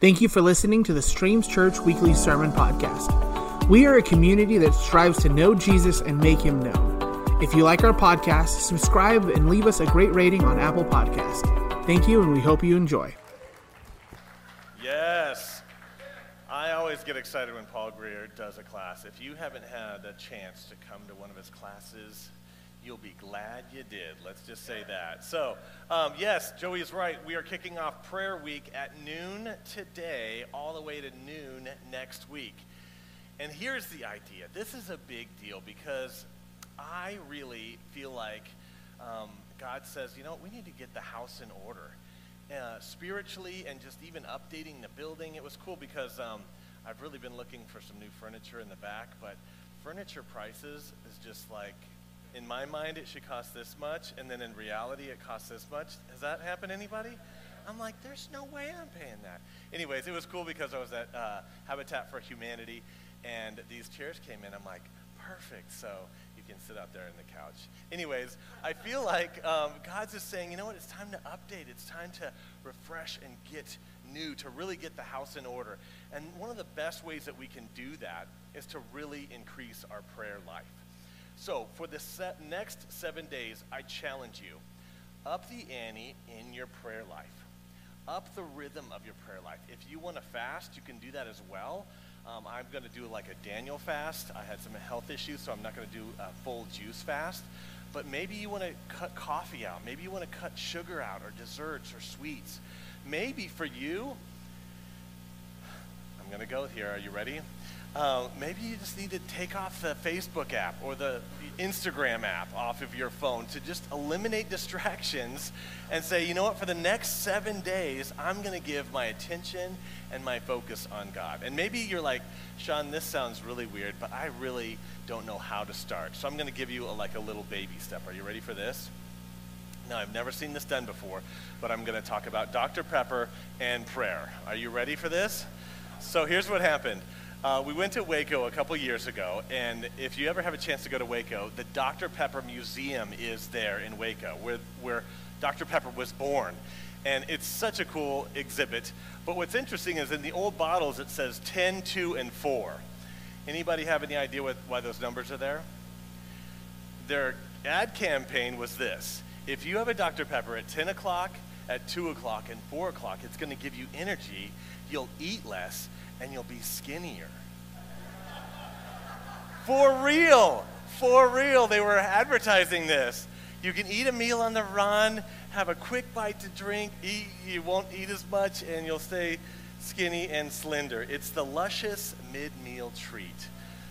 Thank you for listening to the Streams Church Weekly Sermon Podcast. We are a community that strives to know Jesus and make him known. If you like our podcast, subscribe and leave us a great rating on Apple Podcast. Thank you, and we hope you enjoy. Yes. I always get excited when Paul Greer does a class. If you haven't had a chance to come to one of his classes, You'll be glad you did. Let's just say that. So, um, yes, Joey is right. We are kicking off prayer week at noon today, all the way to noon next week. And here's the idea this is a big deal because I really feel like um, God says, you know, we need to get the house in order. Uh, spiritually and just even updating the building. It was cool because um, I've really been looking for some new furniture in the back, but furniture prices is just like in my mind it should cost this much, and then in reality it costs this much. Has that happened to anybody? I'm like, there's no way I'm paying that. Anyways, it was cool because I was at uh, Habitat for Humanity, and these chairs came in. I'm like, perfect. So you can sit out there on the couch. Anyways, I feel like um, God's just saying, you know what? It's time to update. It's time to refresh and get new, to really get the house in order. And one of the best ways that we can do that is to really increase our prayer life. So, for the next seven days, I challenge you up the ante in your prayer life, up the rhythm of your prayer life. If you want to fast, you can do that as well. Um, I'm going to do like a Daniel fast. I had some health issues, so I'm not going to do a full juice fast. But maybe you want to cut coffee out. Maybe you want to cut sugar out, or desserts, or sweets. Maybe for you, I'm going to go here. Are you ready? Uh, maybe you just need to take off the Facebook app or the Instagram app off of your phone to just eliminate distractions and say, you know what, for the next seven days, I'm going to give my attention and my focus on God. And maybe you're like, Shawn, this sounds really weird, but I really don't know how to start. So I'm going to give you a, like a little baby step. Are you ready for this? Now, I've never seen this done before, but I'm going to talk about Dr. Pepper and prayer. Are you ready for this? So here's what happened. Uh, we went to Waco a couple years ago, and if you ever have a chance to go to Waco, the Dr. Pepper Museum is there in Waco, where, where Dr. Pepper was born. And it's such a cool exhibit. But what's interesting is in the old bottles it says 10, 2, and 4. Anybody have any idea what, why those numbers are there? Their ad campaign was this. If you have a Dr. Pepper at 10 o'clock, at 2 o'clock, and 4 o'clock, it's going to give you energy. You'll eat less, and you'll be skinnier. For real, for real, they were advertising this. You can eat a meal on the run, have a quick bite to drink, eat, you won't eat as much, and you'll stay skinny and slender. It's the luscious mid meal treat.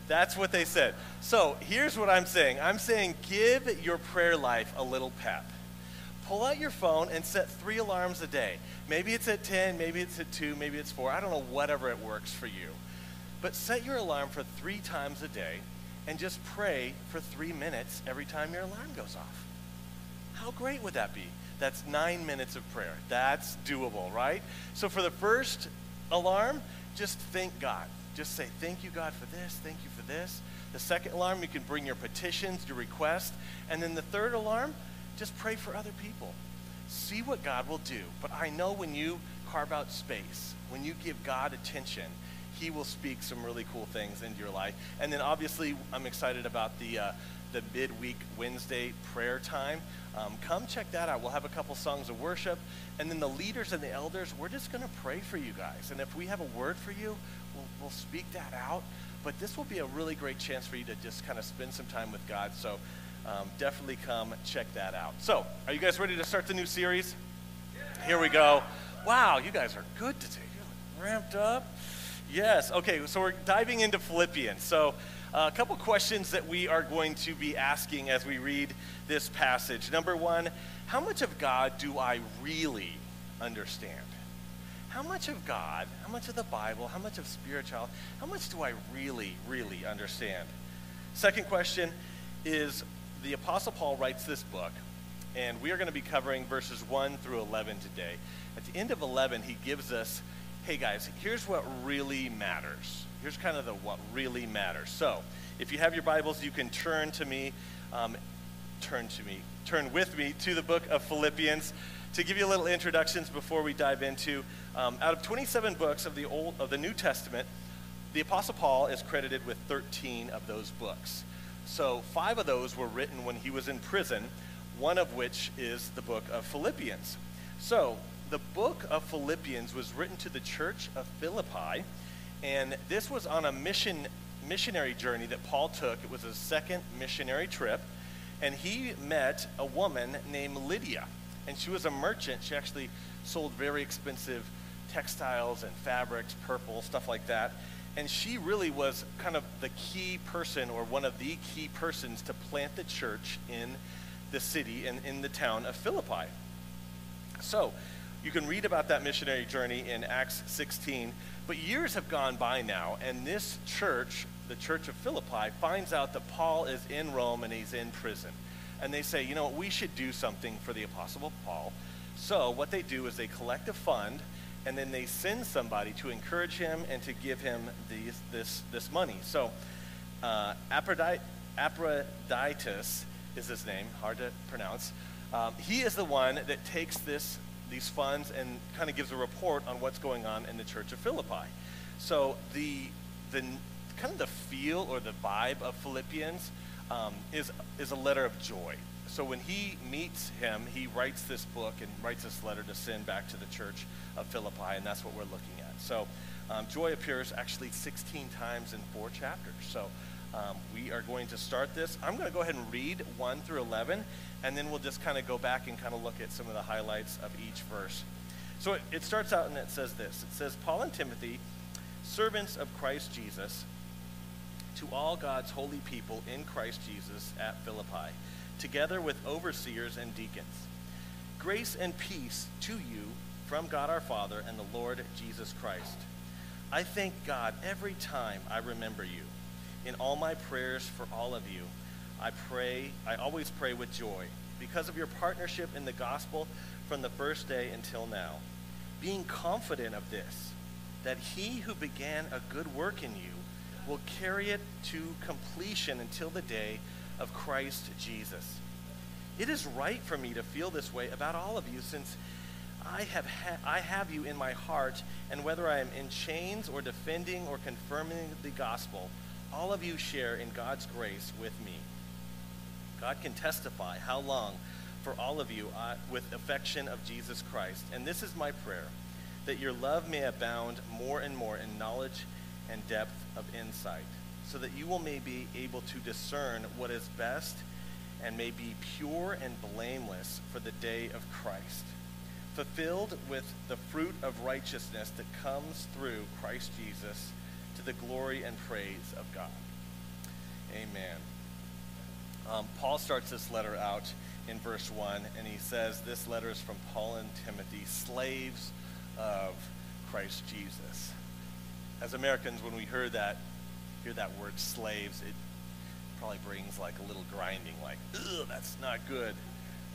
That's what they said. So here's what I'm saying I'm saying give your prayer life a little pep pull out your phone and set three alarms a day. Maybe it's at 10, maybe it's at 2, maybe it's 4. I don't know, whatever it works for you. But set your alarm for three times a day and just pray for three minutes every time your alarm goes off. How great would that be? That's nine minutes of prayer. That's doable, right? So for the first alarm, just thank God. Just say, Thank you, God, for this. Thank you for this. The second alarm, you can bring your petitions, your requests. And then the third alarm, just pray for other people. See what God will do. But I know when you carve out space, when you give God attention, He will speak some really cool things into your life. And then obviously, I'm excited about the, uh, the midweek Wednesday prayer time. Um, come check that out. We'll have a couple songs of worship. And then the leaders and the elders, we're just going to pray for you guys. And if we have a word for you, we'll, we'll speak that out. But this will be a really great chance for you to just kind of spend some time with God. So um, definitely come check that out. So, are you guys ready to start the new series? Here we go. Wow, you guys are good today. You're like ramped up. Yes. Okay, so we're diving into Philippians. So, uh, a couple questions that we are going to be asking as we read this passage. Number one, how much of God do I really understand? How much of God, how much of the Bible, how much of spirituality, how much do I really, really understand? Second question is the Apostle Paul writes this book, and we are going to be covering verses 1 through 11 today. At the end of 11, he gives us, hey guys, here's what really matters. Here's kind of the what really matters. So, if you have your Bibles, you can turn to me, um, turn to me, turn with me to the book of Philippians, to give you a little introductions before we dive into, um, out of 27 books of the Old of the New Testament, the Apostle Paul is credited with 13 of those books. So five of those were written when he was in prison, one of which is the book of Philippians. So the book of Philippians was written to the church of Philippi, and this was on a mission missionary journey that Paul took. It was his second missionary trip, and he met a woman named Lydia, and she was a merchant. She actually sold very expensive textiles and fabrics, purple, stuff like that. And she really was kind of the key person or one of the key persons to plant the church in the city and in the town of Philippi. So, you can read about that missionary journey in Acts 16, but years have gone by now, and this church, the church of Philippi, finds out that Paul is in Rome and he's in prison. And they say, you know, we should do something for the Apostle Paul. So, what they do is they collect a fund and then they send somebody to encourage him and to give him these, this, this money. So, uh, Aphroditus is his name, hard to pronounce. Um, he is the one that takes this these funds and kind of gives a report on what's going on in the church of Philippi. So the the kind of the feel or the vibe of Philippians um, is is a letter of joy. So when he meets him, he writes this book and writes this letter to send back to the church of Philippi, and that's what we're looking at. So um, joy appears actually 16 times in four chapters. So um, we are going to start this. I'm going to go ahead and read 1 through 11, and then we'll just kind of go back and kind of look at some of the highlights of each verse. So it, it starts out and it says this It says, Paul and Timothy, servants of Christ Jesus, to all God's holy people in Christ Jesus at Philippi, together with overseers and deacons. Grace and peace to you from God our Father and the Lord Jesus Christ. I thank God every time I remember you in all my prayers for all of you, I pray, I always pray with joy because of your partnership in the gospel from the first day until now, being confident of this, that he who began a good work in you will carry it to completion until the day of Christ Jesus. It is right for me to feel this way about all of you since I have, ha- I have you in my heart, and whether I am in chains or defending or confirming the gospel, all of you share in God's grace with me. God can testify how long for all of you uh, with affection of Jesus Christ. And this is my prayer that your love may abound more and more in knowledge and depth of insight, so that you will may be able to discern what is best and may be pure and blameless for the day of Christ, fulfilled with the fruit of righteousness that comes through Christ Jesus to the glory and praise of God. Amen. Um, Paul starts this letter out in verse 1, and he says, This letter is from Paul and Timothy, slaves of Christ Jesus. As Americans, when we hear that, hear that word slaves, it probably brings like a little grinding, like, ugh, that's not good.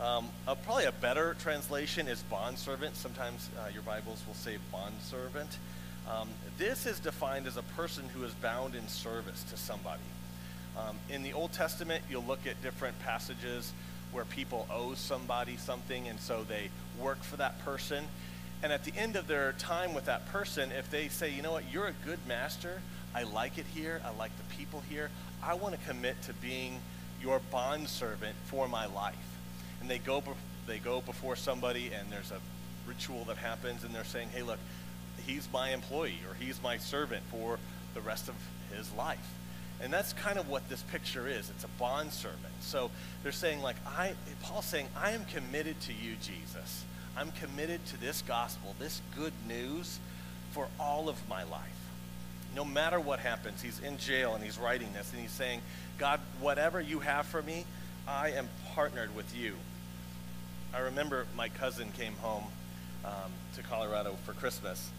Um, uh, probably a better translation is bondservant. Sometimes uh, your Bibles will say bondservant. Um, this is defined as a person who is bound in service to somebody. Um, in the Old Testament, you'll look at different passages where people owe somebody something, and so they work for that person. And at the end of their time with that person, if they say, you know what, you're a good master, I like it here, I like the people here, I want to commit to being your bond servant for my life. And they go, they go before somebody, and there's a ritual that happens, and they're saying, hey, look, he's my employee or he's my servant for the rest of his life. And that's kind of what this picture is. It's a bond servant. So they're saying, like, I Paul's saying, I am committed to you, Jesus. I'm committed to this gospel, this good news for all of my life. No matter what happens, he's in jail and he's writing this and he's saying, God, whatever you have for me, I am partnered with you. I remember my cousin came home um, to Colorado for Christmas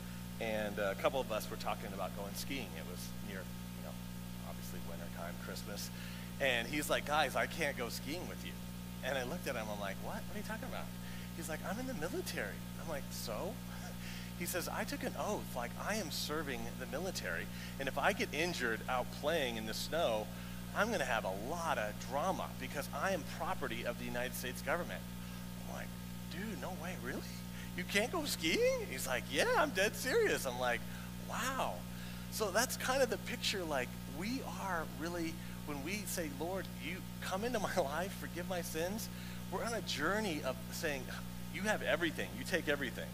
and a couple of us were talking about going skiing. It was near, you know, obviously wintertime, Christmas. And he's like, guys, I can't go skiing with you. And I looked at him, I'm like, what? What are you talking about? He's like, I'm in the military. I'm like, so? He says, I took an oath, like, I am serving the military. And if I get injured out playing in the snow, I'm going to have a lot of drama because I am property of the United States government. I'm like, dude, no way, really? You can't go skiing? He's like, yeah, I'm dead serious. I'm like, wow. So that's kind of the picture. Like, we are really, when we say, Lord, you come into my life, forgive my sins, we're on a journey of saying, you have everything, you take everything.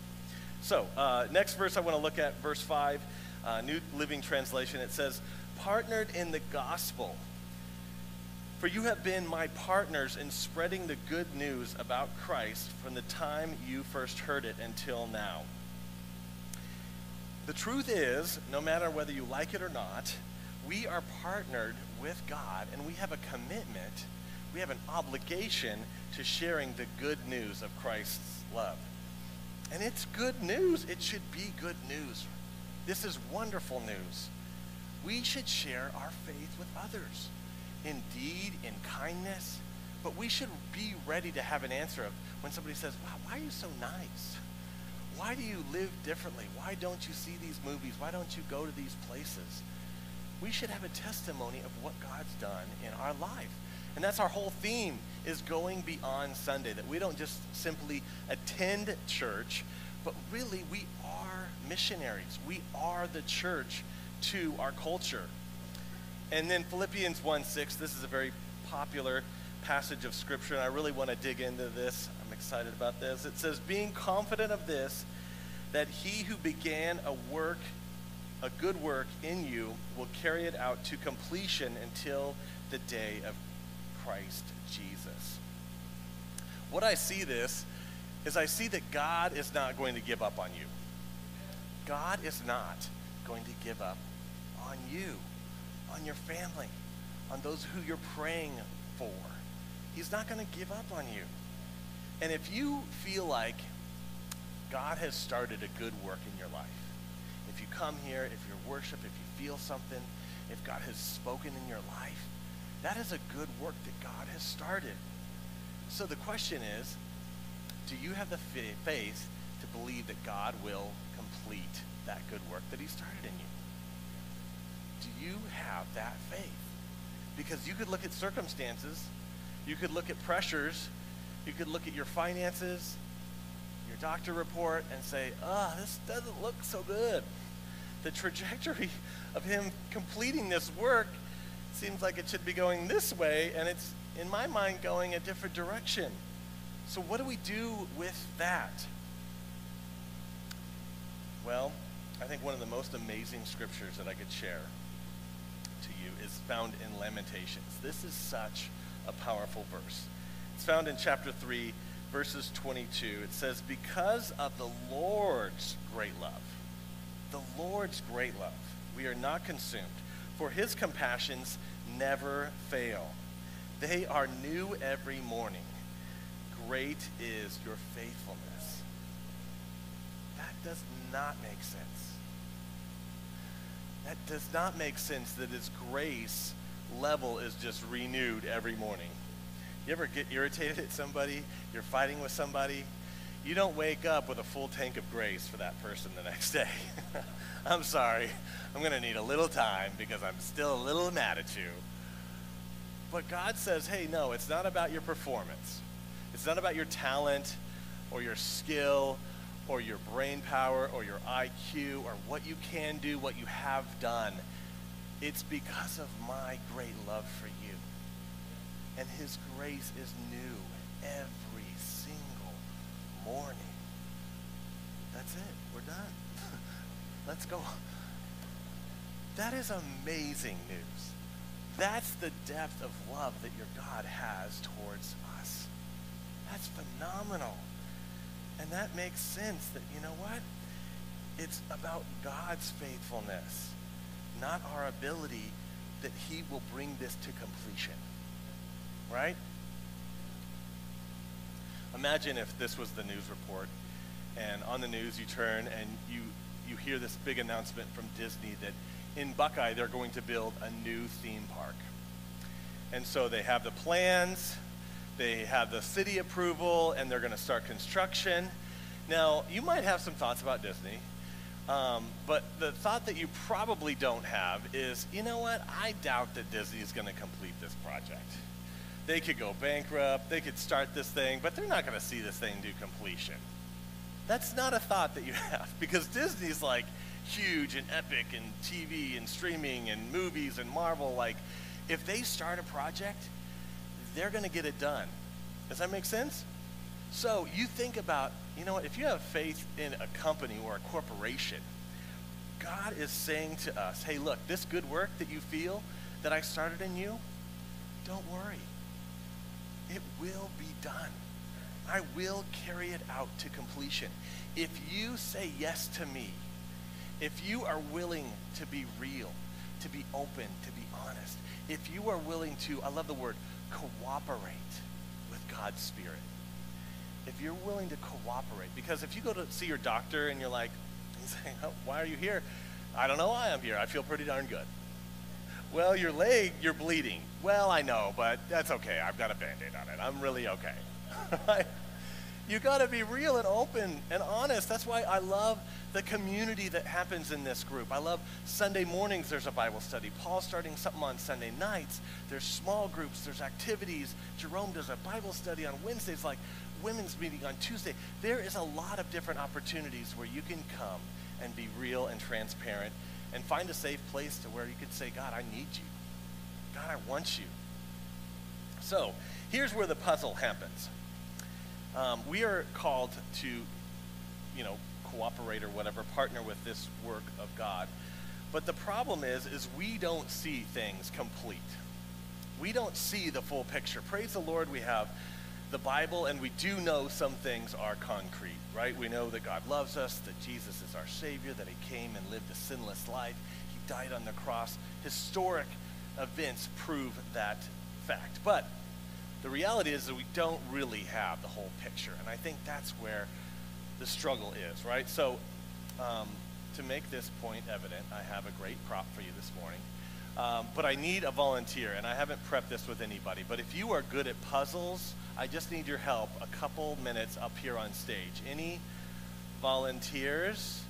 So, uh, next verse I want to look at, verse 5, uh, New Living Translation. It says, partnered in the gospel. For you have been my partners in spreading the good news about Christ from the time you first heard it until now. The truth is, no matter whether you like it or not, we are partnered with God and we have a commitment, we have an obligation to sharing the good news of Christ's love. And it's good news. It should be good news. This is wonderful news. We should share our faith with others in deed, in kindness, but we should be ready to have an answer of when somebody says, wow, why are you so nice? Why do you live differently? Why don't you see these movies? Why don't you go to these places? We should have a testimony of what God's done in our life. And that's our whole theme is going beyond Sunday, that we don't just simply attend church, but really we are missionaries. We are the church to our culture. And then Philippians 1 6, this is a very popular passage of Scripture, and I really want to dig into this. I'm excited about this. It says, Being confident of this, that he who began a work, a good work in you, will carry it out to completion until the day of Christ Jesus. What I see this is I see that God is not going to give up on you. God is not going to give up on you, on your family, on those who you're praying for. He's not going to give up on you. And if you feel like God has started a good work in your life, if you come here, if you worship, if you feel something, if God has spoken in your life, that is a good work that God has started. So the question is, do you have the faith to believe that God will complete that good work that he started in you? Do you have that faith? Because you could look at circumstances, you could look at pressures, you could look at your finances, your doctor report, and say, ah, oh, this doesn't look so good. The trajectory of him completing this work seems like it should be going this way, and it's, in my mind, going a different direction. So, what do we do with that? Well, I think one of the most amazing scriptures that I could share to you is found in Lamentations. This is such a powerful verse. It's found in chapter 3, verses 22. It says, Because of the Lord's great love, the Lord's great love, we are not consumed, for his compassions never fail. They are new every morning. Great is your faithfulness. That does not make sense. That does not make sense that His grace level is just renewed every morning. You ever get irritated at somebody? You're fighting with somebody? You don't wake up with a full tank of grace for that person the next day. I'm sorry. I'm going to need a little time because I'm still a little mad at you. But God says, hey, no, it's not about your performance. It's not about your talent or your skill or your brain power or your IQ or what you can do, what you have done. It's because of my great love for you. And his grace is new every single morning. That's it. We're done. Let's go. That is amazing news. That's the depth of love that your God has towards us. That's phenomenal. And that makes sense that, you know what? It's about God's faithfulness, not our ability that he will bring this to completion. Right? Imagine if this was the news report and on the news you turn and you you hear this big announcement from Disney that in Buckeye, they're going to build a new theme park. And so they have the plans, they have the city approval, and they're going to start construction. Now, you might have some thoughts about Disney, um, but the thought that you probably don't have is, you know what? I doubt that Disney is going to complete this project. They could go bankrupt, they could start this thing, but they're not going to see this thing do completion. That's not a thought that you have because Disney's like huge and epic and TV and streaming and movies and Marvel. Like, if they start a project, they're going to get it done. Does that make sense? So you think about, you know what, if you have faith in a company or a corporation, God is saying to us, hey, look, this good work that you feel that I started in you, don't worry. It will be done. I will carry it out to completion. If you say yes to me, if you are willing to be real, to be open, to be honest, if you are willing to, I love the word, cooperate with God's Spirit. If you're willing to cooperate, because if you go to see your doctor and you're like, saying, oh, why are you here? I don't know why I'm here. I feel pretty darn good. Well, your leg, you're bleeding. Well, I know, but that's okay. I've got a band-aid on it. I'm really okay. you got to be real and open and honest. That's why I love the community that happens in this group. I love Sunday mornings, there's a Bible study. Paul's starting something on Sunday nights. There's small groups, there's activities. Jerome does a Bible study on Wednesdays, like women's meeting on Tuesday. There is a lot of different opportunities where you can come and be real and transparent and find a safe place to where you can say, God, I need you. God, I want you. So here's where the puzzle happens. Um, we are called to, you know, cooperate or whatever, partner with this work of God. But the problem is, is we don't see things complete. We don't see the full picture. Praise the Lord, we have the Bible, and we do know some things are concrete, right? We know that God loves us, that Jesus is our Savior, that He came and lived a sinless life, He died on the cross. Historic events prove that fact. But the reality is that we don't really have the whole picture, and I think that's where the struggle is, right? So, um, to make this point evident, I have a great prop for you this morning. Um, but I need a volunteer, and I haven't prepped this with anybody. But if you are good at puzzles, I just need your help a couple minutes up here on stage. Any volunteers?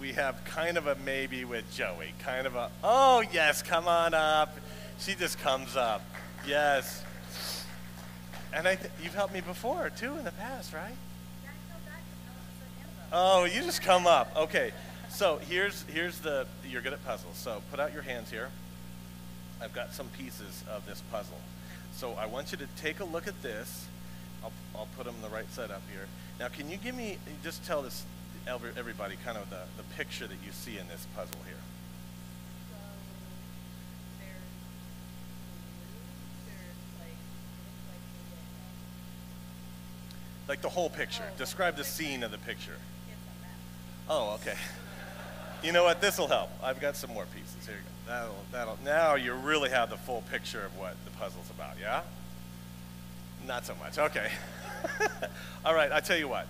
We have kind of a maybe with Joey. Kind of a, oh, yes, come on up. She just comes up. Yes. And I th- you've helped me before, too, in the past, right? Oh, you just come up. Okay. So here's here's the you're good at puzzles. So put out your hands here. I've got some pieces of this puzzle. So I want you to take a look at this. I'll, I'll put them the right side up here. Now, can you give me just tell this everybody kind of the, the picture that you see in this puzzle here? like the whole picture. Describe the scene of the picture. Oh, okay. You know what? This will help. I've got some more pieces. Here you go. That'll, that'll, now you really have the full picture of what the puzzle's about, yeah? Not so much. Okay. All right, I tell you what.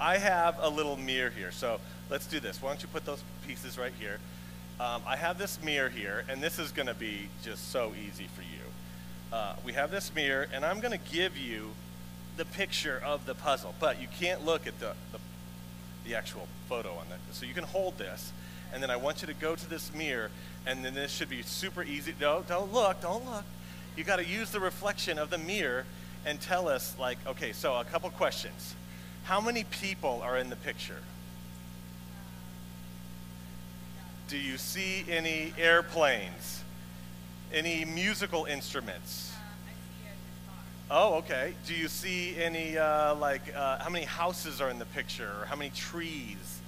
I have a little mirror here. So let's do this. Why don't you put those pieces right here? Um, I have this mirror here, and this is going to be just so easy for you. Uh, we have this mirror, and I'm going to give you the picture of the puzzle, but you can't look at the, the the actual photo on that. So you can hold this, and then I want you to go to this mirror, and then this should be super easy. No, don't look, don't look. You got to use the reflection of the mirror and tell us, like, okay, so a couple questions. How many people are in the picture? Do you see any airplanes? Any musical instruments? Oh, okay. Do you see any, uh, like, uh, how many houses are in the picture, or how many trees?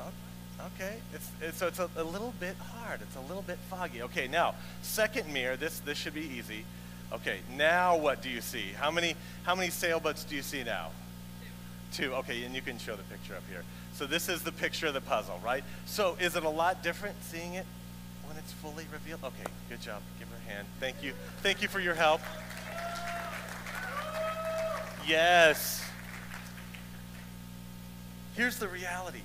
Oh, okay, it's, it's, so it's a, a, little bit hard. It's a little bit foggy. Okay, now, second mirror, this, this should be easy. Okay, now what do you see? How many, how many sailboats do you see now? Two. Two, okay, and you can show the picture up here. So this is the picture of the puzzle, right? So is it a lot different seeing it when it's fully revealed? Okay, good job. Give her a hand. Thank you. Thank you for your help. Yes. Here's the reality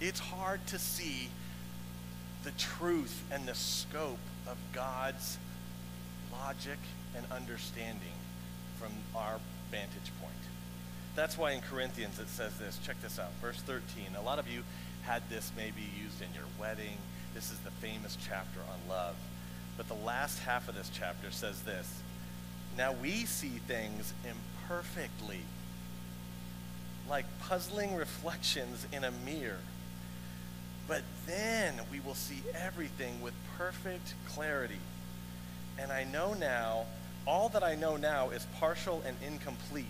it's hard to see the truth and the scope of God's logic and understanding from our vantage point. That's why in Corinthians it says this. Check this out. Verse 13. A lot of you had this maybe used in your wedding. This is the famous chapter on love. But the last half of this chapter says this Now we see things imperfectly, like puzzling reflections in a mirror. But then we will see everything with perfect clarity. And I know now, all that I know now is partial and incomplete.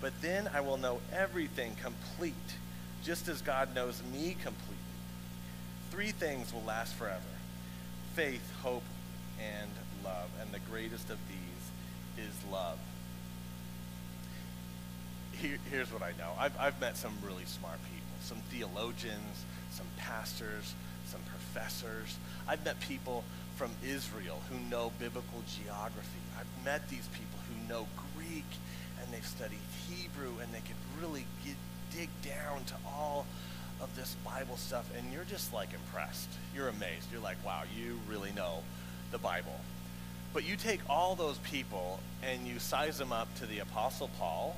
But then I will know everything complete, just as God knows me completely. Three things will last forever faith, hope, and love. And the greatest of these is love. Here, here's what I know I've, I've met some really smart people, some theologians, some pastors, some professors. I've met people from Israel who know biblical geography. I've met these people who know Greek and they've studied Hebrew and they can really get, dig down to all of this Bible stuff and you're just like impressed. You're amazed. You're like, wow, you really know the Bible. But you take all those people and you size them up to the Apostle Paul,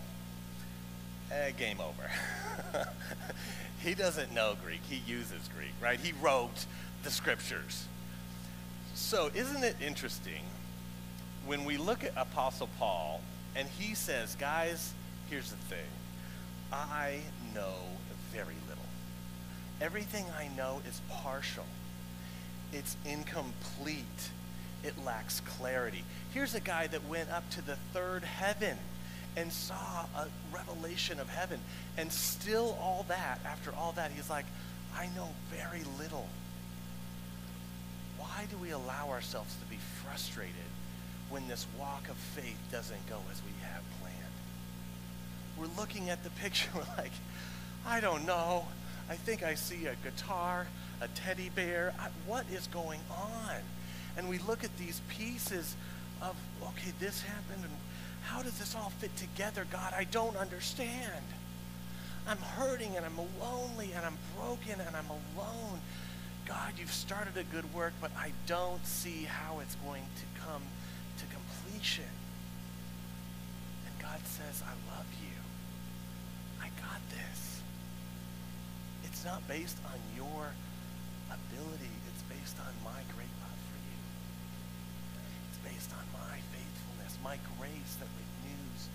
eh, game over. he doesn't know Greek. He uses Greek, right? He wrote the scriptures. So, isn't it interesting when we look at Apostle Paul and he says, guys, here's the thing I know very little. Everything I know is partial, it's incomplete, it lacks clarity. Here's a guy that went up to the third heaven and saw a revelation of heaven. And still, all that, after all that, he's like, I know very little. Why do we allow ourselves to be frustrated when this walk of faith doesn't go as we have planned? We're looking at the picture, we're like, I don't know. I think I see a guitar, a teddy bear. I, what is going on? And we look at these pieces of, okay, this happened, and how does this all fit together, God? I don't understand. I'm hurting and I'm lonely and I'm broken and I'm alone. God, you've started a good work, but I don't see how it's going to come to completion. And God says, I love you. I got this. It's not based on your ability, it's based on my great love for you. It's based on my faithfulness, my grace that renews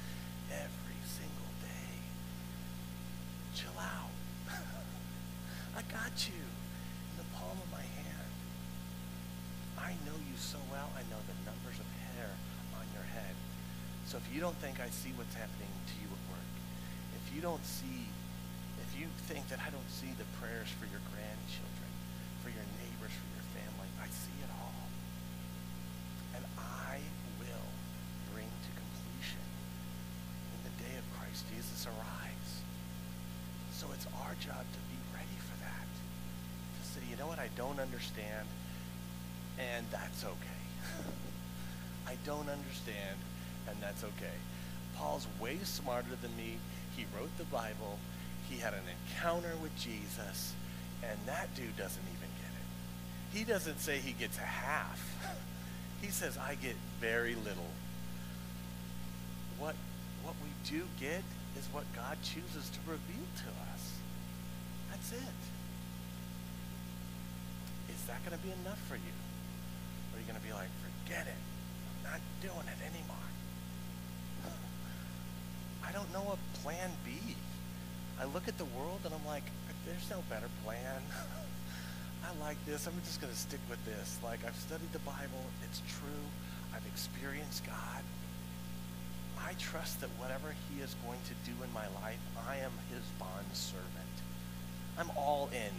every single day. Chill out. I got you so well. I know the numbers of hair on your head. So if you don't think I see what's happening to you at work, if you don't see, if you think that I don't see the prayers for your grandchildren, for your neighbors, for your family, I see it all. And I will bring to completion when the day of Christ Jesus arrives. So it's our job to be ready for that. To say, you know what, I don't understand, and that's okay. I don't understand, and that's okay. Paul's way smarter than me. He wrote the Bible. He had an encounter with Jesus, and that dude doesn't even get it. He doesn't say he gets a half. He says, I get very little. What, what we do get is what God chooses to reveal to us. That's it. Is that going to be enough for you? Are going to be like, forget it. I'm not doing it anymore. I don't know a plan B. I look at the world and I'm like, there's no better plan. I like this. I'm just going to stick with this. Like, I've studied the Bible. It's true. I've experienced God. I trust that whatever he is going to do in my life, I am his bond servant. I'm all in.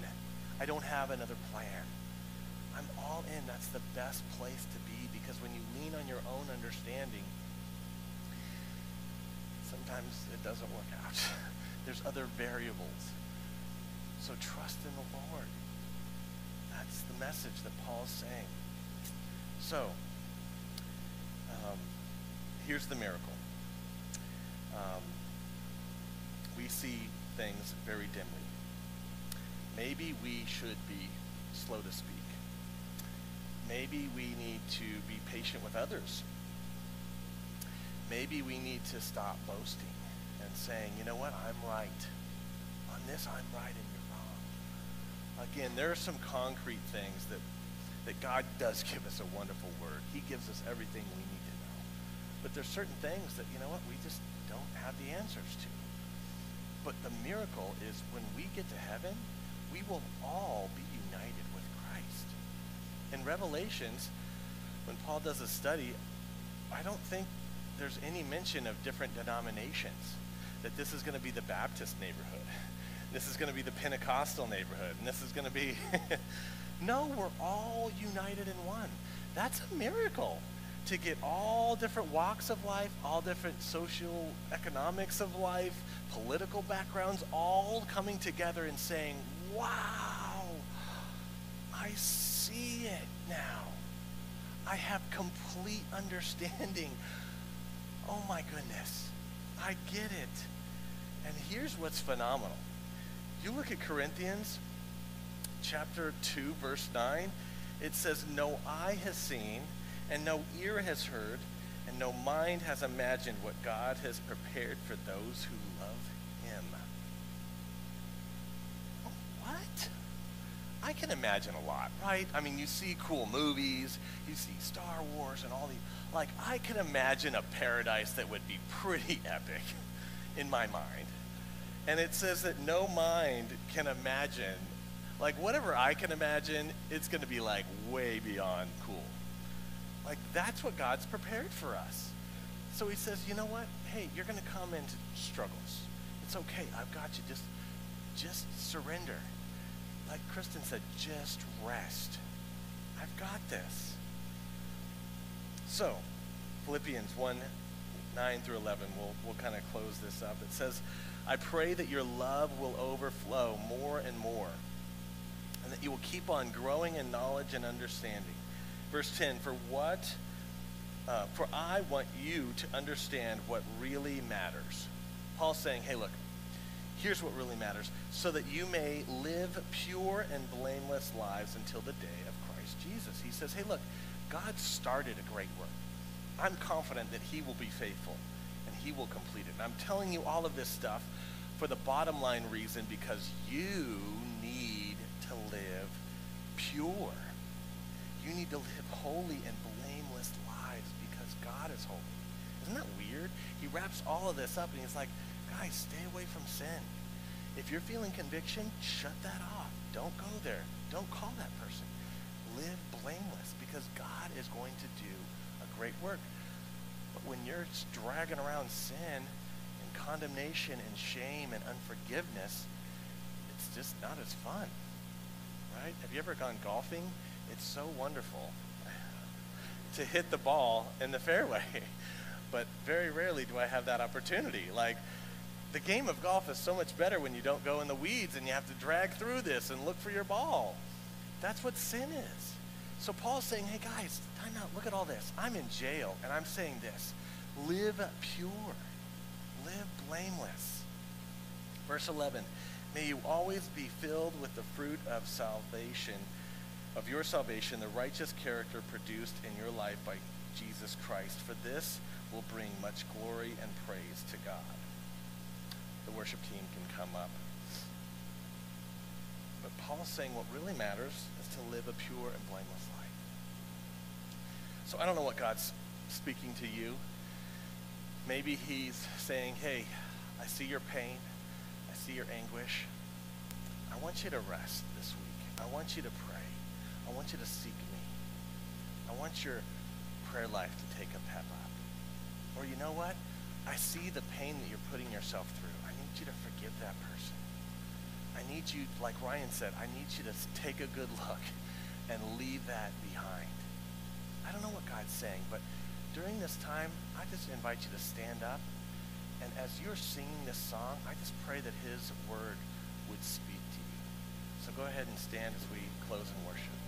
I don't have another plan. I'm all in. That's the best place to be because when you lean on your own understanding, sometimes it doesn't work out. There's other variables. So trust in the Lord. That's the message that Paul's saying. So, um, here's the miracle. Um, we see things very dimly. Maybe we should be slow to speak. Maybe we need to be patient with others. Maybe we need to stop boasting and saying, you know what, I'm right. On this, I'm right and you're wrong. Again, there are some concrete things that, that God does give us a wonderful word. He gives us everything we need to know. But there's certain things that, you know what, we just don't have the answers to. But the miracle is when we get to heaven, we will all be. In Revelations, when Paul does a study, I don't think there's any mention of different denominations. That this is going to be the Baptist neighborhood. This is going to be the Pentecostal neighborhood. And this is going to be. no, we're all united in one. That's a miracle to get all different walks of life, all different social economics of life, political backgrounds, all coming together and saying, wow, I see it now. I have complete understanding. Oh my goodness, I get it. And here's what's phenomenal. You look at Corinthians chapter 2, verse 9, it says, No eye has seen, and no ear has heard, and no mind has imagined what God has prepared for those who love him. What? I can imagine a lot, right? I mean, you see cool movies, you see Star Wars and all these. Like, I can imagine a paradise that would be pretty epic in my mind. And it says that no mind can imagine, like, whatever I can imagine, it's going to be like way beyond cool. Like, that's what God's prepared for us. So he says, you know what? Hey, you're going to come into struggles. It's okay. I've got you. Just, just surrender like Kristen said, just rest. I've got this. So, Philippians 1 9 through 11, we'll, we'll kind of close this up. It says, I pray that your love will overflow more and more, and that you will keep on growing in knowledge and understanding. Verse 10 For what? Uh, for I want you to understand what really matters. Paul's saying, hey, look, Here's what really matters so that you may live pure and blameless lives until the day of Christ Jesus. He says, hey, look, God started a great work. I'm confident that He will be faithful and He will complete it. And I'm telling you all of this stuff for the bottom line reason because you need to live pure. You need to live holy and blameless lives because God is holy. Isn't that weird? He wraps all of this up and he's like, guys, stay away from sin. If you're feeling conviction, shut that off. Don't go there. Don't call that person. Live blameless because God is going to do a great work. But when you're dragging around sin and condemnation and shame and unforgiveness, it's just not as fun. Right? Have you ever gone golfing? It's so wonderful to hit the ball in the fairway. But very rarely do I have that opportunity. Like, the game of golf is so much better when you don't go in the weeds and you have to drag through this and look for your ball. That's what sin is. So Paul's saying, hey guys, time out, look at all this. I'm in jail and I'm saying this. Live pure. Live blameless. Verse 11, may you always be filled with the fruit of salvation, of your salvation, the righteous character produced in your life by Jesus Christ. For this will bring much glory and praise to God worship team can come up. But Paul's saying what really matters is to live a pure and blameless life. So I don't know what God's speaking to you. Maybe he's saying, hey, I see your pain. I see your anguish. I want you to rest this week. I want you to pray. I want you to seek me. I want your prayer life to take a pep up. Or you know what? I see the pain that you're putting yourself through you to forgive that person. I need you, like Ryan said, I need you to take a good look and leave that behind. I don't know what God's saying, but during this time, I just invite you to stand up. And as you're singing this song, I just pray that his word would speak to you. So go ahead and stand as we close in worship.